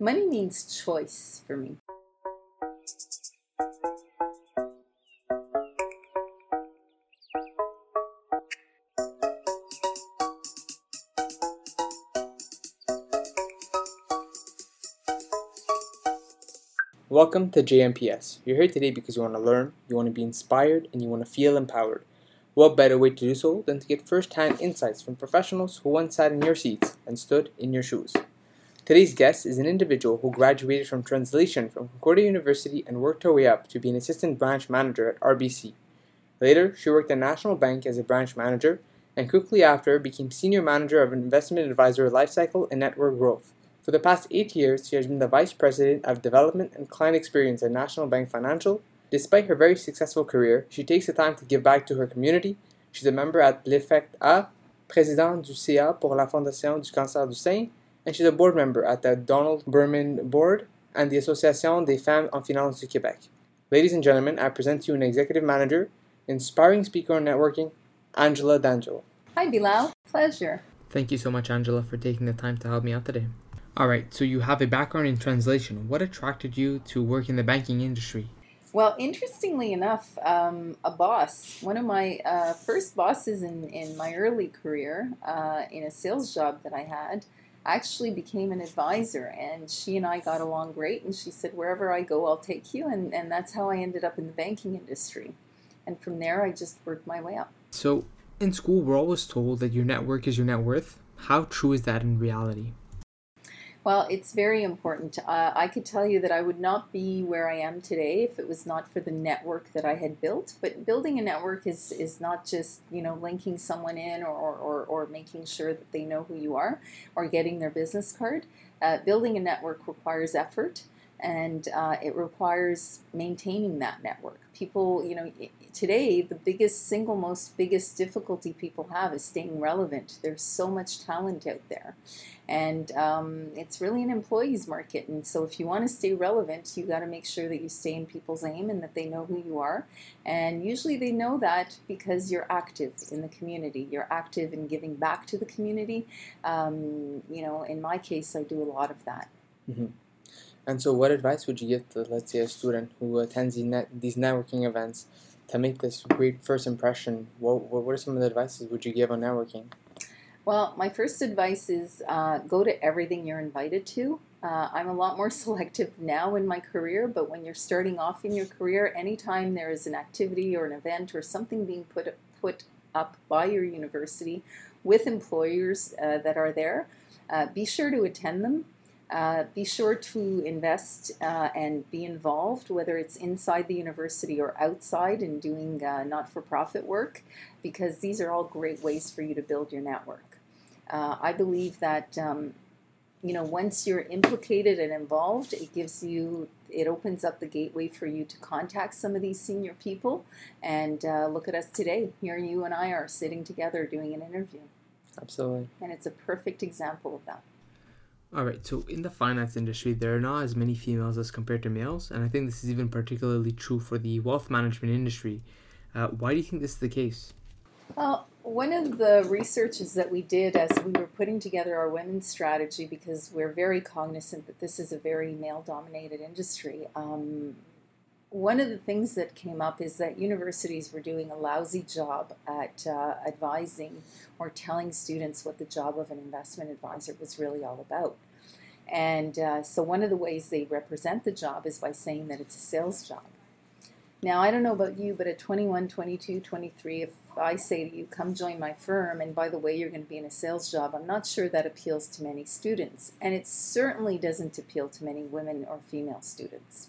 Money means choice for me. Welcome to JMPS. You're here today because you want to learn, you want to be inspired, and you want to feel empowered. What better way to do so than to get first hand insights from professionals who once sat in your seats and stood in your shoes? Today's guest is an individual who graduated from translation from Concordia University and worked her way up to be an assistant branch manager at RBC. Later, she worked at National Bank as a branch manager and quickly after became senior manager of investment advisor lifecycle and network growth. For the past eight years, she has been the Vice President of Development and Client Experience at National Bank Financial. Despite her very successful career, she takes the time to give back to her community. She's a member at L'effet A, président du CA pour la Fondation du Cancer du Sein, and she's a board member at the Donald Berman Board and the Association des Femmes en Finance du Québec. Ladies and gentlemen, I present to you an executive manager, inspiring speaker on networking, Angela D'Angelo. Hi, Bilal. Pleasure. Thank you so much, Angela, for taking the time to help me out today. All right, so you have a background in translation. What attracted you to work in the banking industry? Well, interestingly enough, um, a boss, one of my uh, first bosses in, in my early career uh, in a sales job that I had, actually became an advisor. And she and I got along great. And she said, Wherever I go, I'll take you. And, and that's how I ended up in the banking industry. And from there, I just worked my way up. So, in school, we're always told that your network is your net worth. How true is that in reality? Well, it's very important. Uh, I could tell you that I would not be where I am today if it was not for the network that I had built. But building a network is, is not just you know linking someone in or, or, or making sure that they know who you are or getting their business card. Uh, building a network requires effort and uh, it requires maintaining that network. People, you know, today the biggest, single most biggest difficulty people have is staying relevant. There's so much talent out there, and um, it's really an employees market. And so, if you want to stay relevant, you got to make sure that you stay in people's aim and that they know who you are. And usually, they know that because you're active in the community. You're active in giving back to the community. Um, you know, in my case, I do a lot of that. Mm-hmm. And so, what advice would you give to, let's say, a student who attends these, net, these networking events to make this great first impression? What, what are some of the advices would you give on networking? Well, my first advice is uh, go to everything you're invited to. Uh, I'm a lot more selective now in my career, but when you're starting off in your career, anytime there is an activity or an event or something being put put up by your university with employers uh, that are there, uh, be sure to attend them. Uh, be sure to invest uh, and be involved, whether it's inside the university or outside in doing uh, not for profit work, because these are all great ways for you to build your network. Uh, I believe that. Um, you know, once you're implicated and involved, it gives you, it opens up the gateway for you to contact some of these senior people. And uh, look at us today. Here, you and I are sitting together doing an interview. Absolutely. And it's a perfect example of that. All right, so in the finance industry, there are not as many females as compared to males, and I think this is even particularly true for the wealth management industry. Uh, why do you think this is the case? Well, one of the researches that we did as we were putting together our women's strategy, because we're very cognizant that this is a very male dominated industry, um, one of the things that came up is that universities were doing a lousy job at uh, advising or telling students what the job of an investment advisor was really all about. And uh, so, one of the ways they represent the job is by saying that it's a sales job. Now, I don't know about you, but at 21, 22, 23, if I say to you, come join my firm, and by the way, you're going to be in a sales job, I'm not sure that appeals to many students. And it certainly doesn't appeal to many women or female students.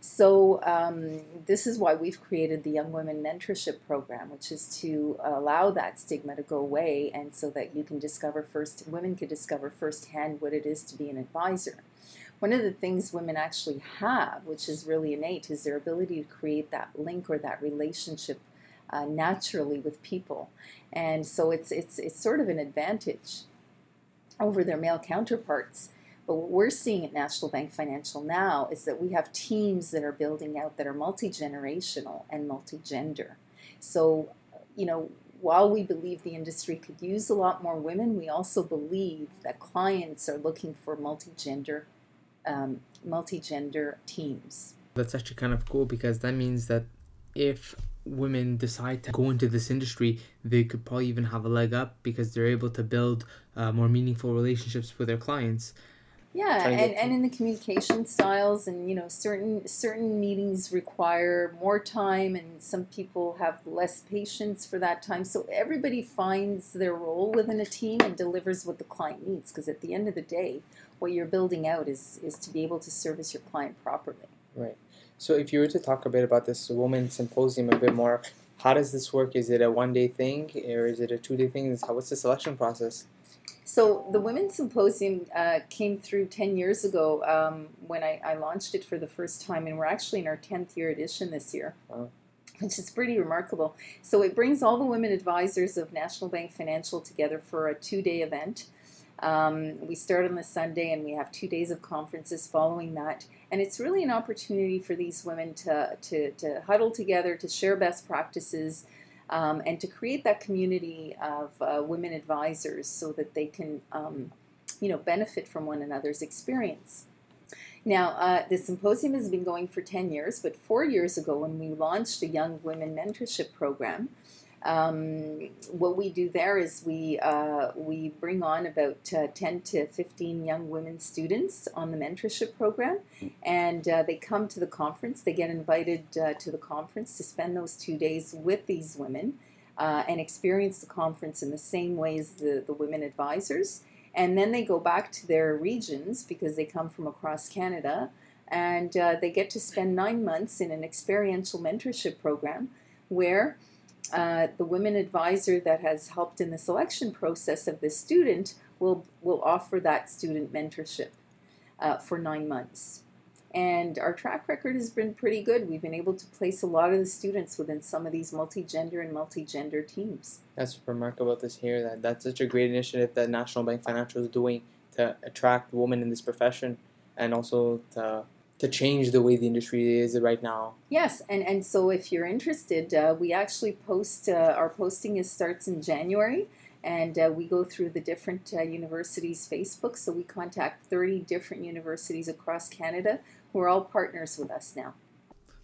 So, um, this is why we've created the Young Women Mentorship Program, which is to allow that stigma to go away and so that you can discover first, women can discover firsthand what it is to be an advisor. One of the things women actually have, which is really innate, is their ability to create that link or that relationship uh, naturally with people. And so it's, it's, it's sort of an advantage over their male counterparts. But what we're seeing at National Bank Financial now is that we have teams that are building out that are multi generational and multi gender. So, you know, while we believe the industry could use a lot more women, we also believe that clients are looking for multi gender um, multi-gender teams. That's actually kind of cool because that means that if women decide to go into this industry, they could probably even have a leg up because they're able to build uh, more meaningful relationships with their clients. Yeah, and, and in the communication styles, and you know, certain certain meetings require more time, and some people have less patience for that time. So everybody finds their role within a team and delivers what the client needs. Because at the end of the day, what you're building out is is to be able to service your client properly. Right. So if you were to talk a bit about this woman symposium a bit more, how does this work? Is it a one day thing or is it a two day thing? How What's the selection process? So the Women's Symposium uh, came through 10 years ago um, when I, I, launched it for the first time, and we're actually in our 10th year edition this year. Wow. Which is pretty remarkable. So it brings all the women advisors of National Bank Financial together for a two day event. Um, we start on the Sunday and we have two days of conferences following that. And it's really an opportunity for these women to, to, to huddle together, to share best practices, um, and to create that community of uh, women advisors so that they can um, you know, benefit from one another's experience. Now, uh, the symposium has been going for 10 years, but four years ago, when we launched a Young Women Mentorship Program, um, what we do there is we uh, we bring on about uh, 10 to 15 young women students on the mentorship program, and uh, they come to the conference. They get invited uh, to the conference to spend those two days with these women uh, and experience the conference in the same way as the, the women advisors. And then they go back to their regions because they come from across Canada, and uh, they get to spend nine months in an experiential mentorship program where uh, the women advisor that has helped in the selection process of the student will will offer that student mentorship uh, for nine months. And our track record has been pretty good. We've been able to place a lot of the students within some of these multi-gender and multi-gender teams. That's remarkable to hear that. That's such a great initiative that National Bank Financial is doing to attract women in this profession and also to to change the way the industry is right now. Yes, and, and so if you're interested, uh, we actually post, uh, our posting is starts in January, and uh, we go through the different uh, universities' Facebook. So we contact 30 different universities across Canada who are all partners with us now.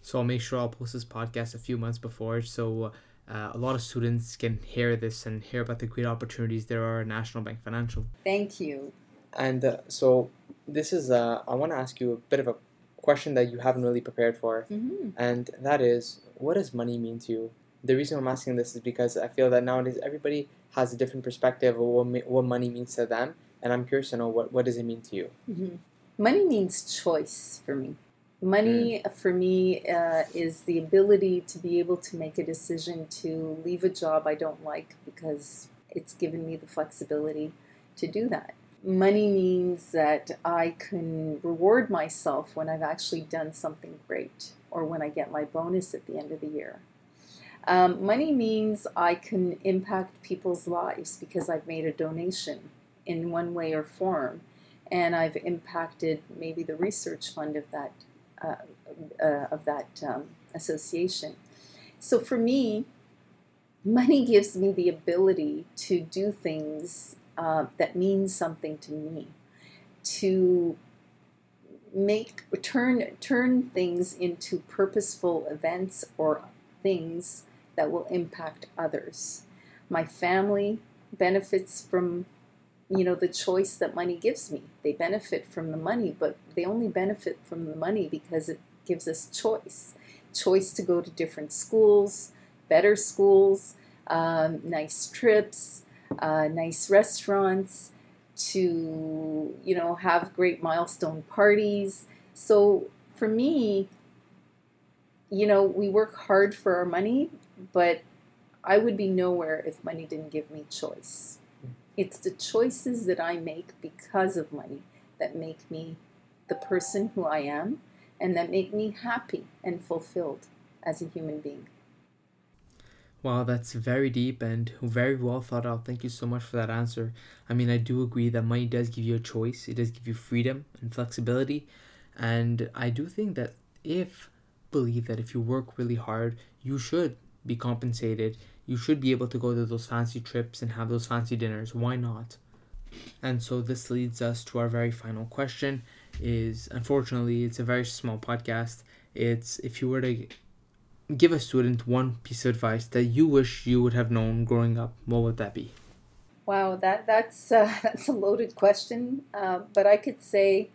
So I'll make sure I'll post this podcast a few months before so uh, a lot of students can hear this and hear about the great opportunities there are at National Bank Financial. Thank you. And uh, so this is, I want to ask you a bit of a question that you haven't really prepared for, mm-hmm. and that is, what does money mean to you? The reason I'm asking this is because I feel that nowadays everybody has a different perspective of what, what money means to them, and I'm curious to know what, what does it mean to you? Mm-hmm. Money means choice for me. Money mm. for me uh, is the ability to be able to make a decision to leave a job I don't like because it's given me the flexibility to do that money means that I can reward myself when I've actually done something great or when I get my bonus at the end of the year. Um, money means I can impact people's lives because I've made a donation in one way or form, and I've impacted maybe the research fund of that uh, uh, of that um, association. So for me, money gives me the ability to do things uh, that means something to me, to make turn turn things into purposeful events or things that will impact others. My family benefits from you know the choice that money gives me. They benefit from the money, but they only benefit from the money because it gives us choice. Choice to go to different schools, better schools, um, nice trips, uh, nice restaurants, to you know have great milestone parties. So for me, you know, we work hard for our money, but I would be nowhere if money didn't give me choice. It's the choices that I make because of money that make me the person who I am and that make me happy and fulfilled as a human being. Wow, that's very deep and very well thought out. Thank you so much for that answer. I mean, I do agree that money does give you a choice, it does give you freedom and flexibility. And I do think that if, believe that if you work really hard, you should be compensated. You should be able to go to those fancy trips and have those fancy dinners. Why not? And so this leads us to our very final question. is unfortunately it's a very small podcast. It's if you were to give a student one piece of advice that you wish you would have known growing up, what would that be? Wow, that that's uh, that's a loaded question, uh, but I could say,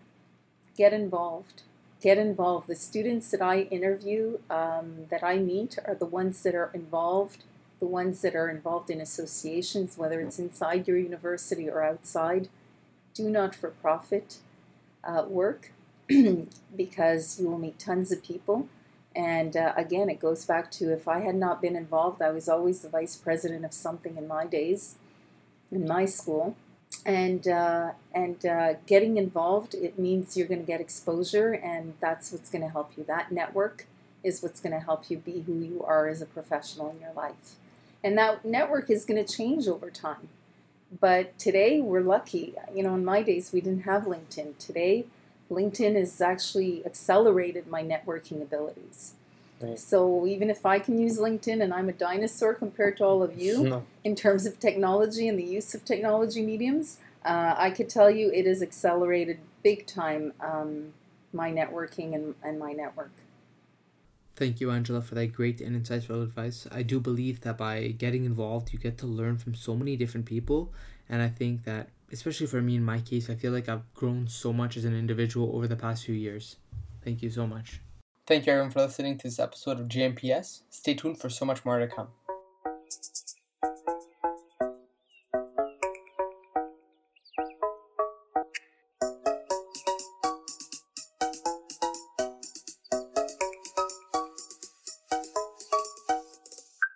get involved. Get involved. The students that I interview, um, that I meet, are the ones that are involved. The ones that are involved in associations, whether it's inside your university or outside, do not for profit uh, work because you will meet tons of people. And uh, again, it goes back to if I had not been involved, I was always the vice president of something in my days, in my school. And uh, and uh, getting involved, it means you're going to get exposure, and that's what's going to help you. That network is what's going to help you be who you are as a professional in your life. And that network is going to change over time. But today we're lucky. You know, in my days we didn't have LinkedIn. Today, LinkedIn has actually accelerated my networking abilities. Right. So even if I can use LinkedIn and I'm a dinosaur compared to all of you no. in terms of technology and the use of technology mediums, uh, I could tell you it has accelerated big time um, my networking and, and my network. Thank you, Angela, for that great and insightful advice. I do believe that by getting involved, you get to learn from so many different people. And I think that, especially for me in my case, I feel like I've grown so much as an individual over the past few years. Thank you so much. Thank you, everyone, for listening to this episode of JMPS. Stay tuned for so much more to come.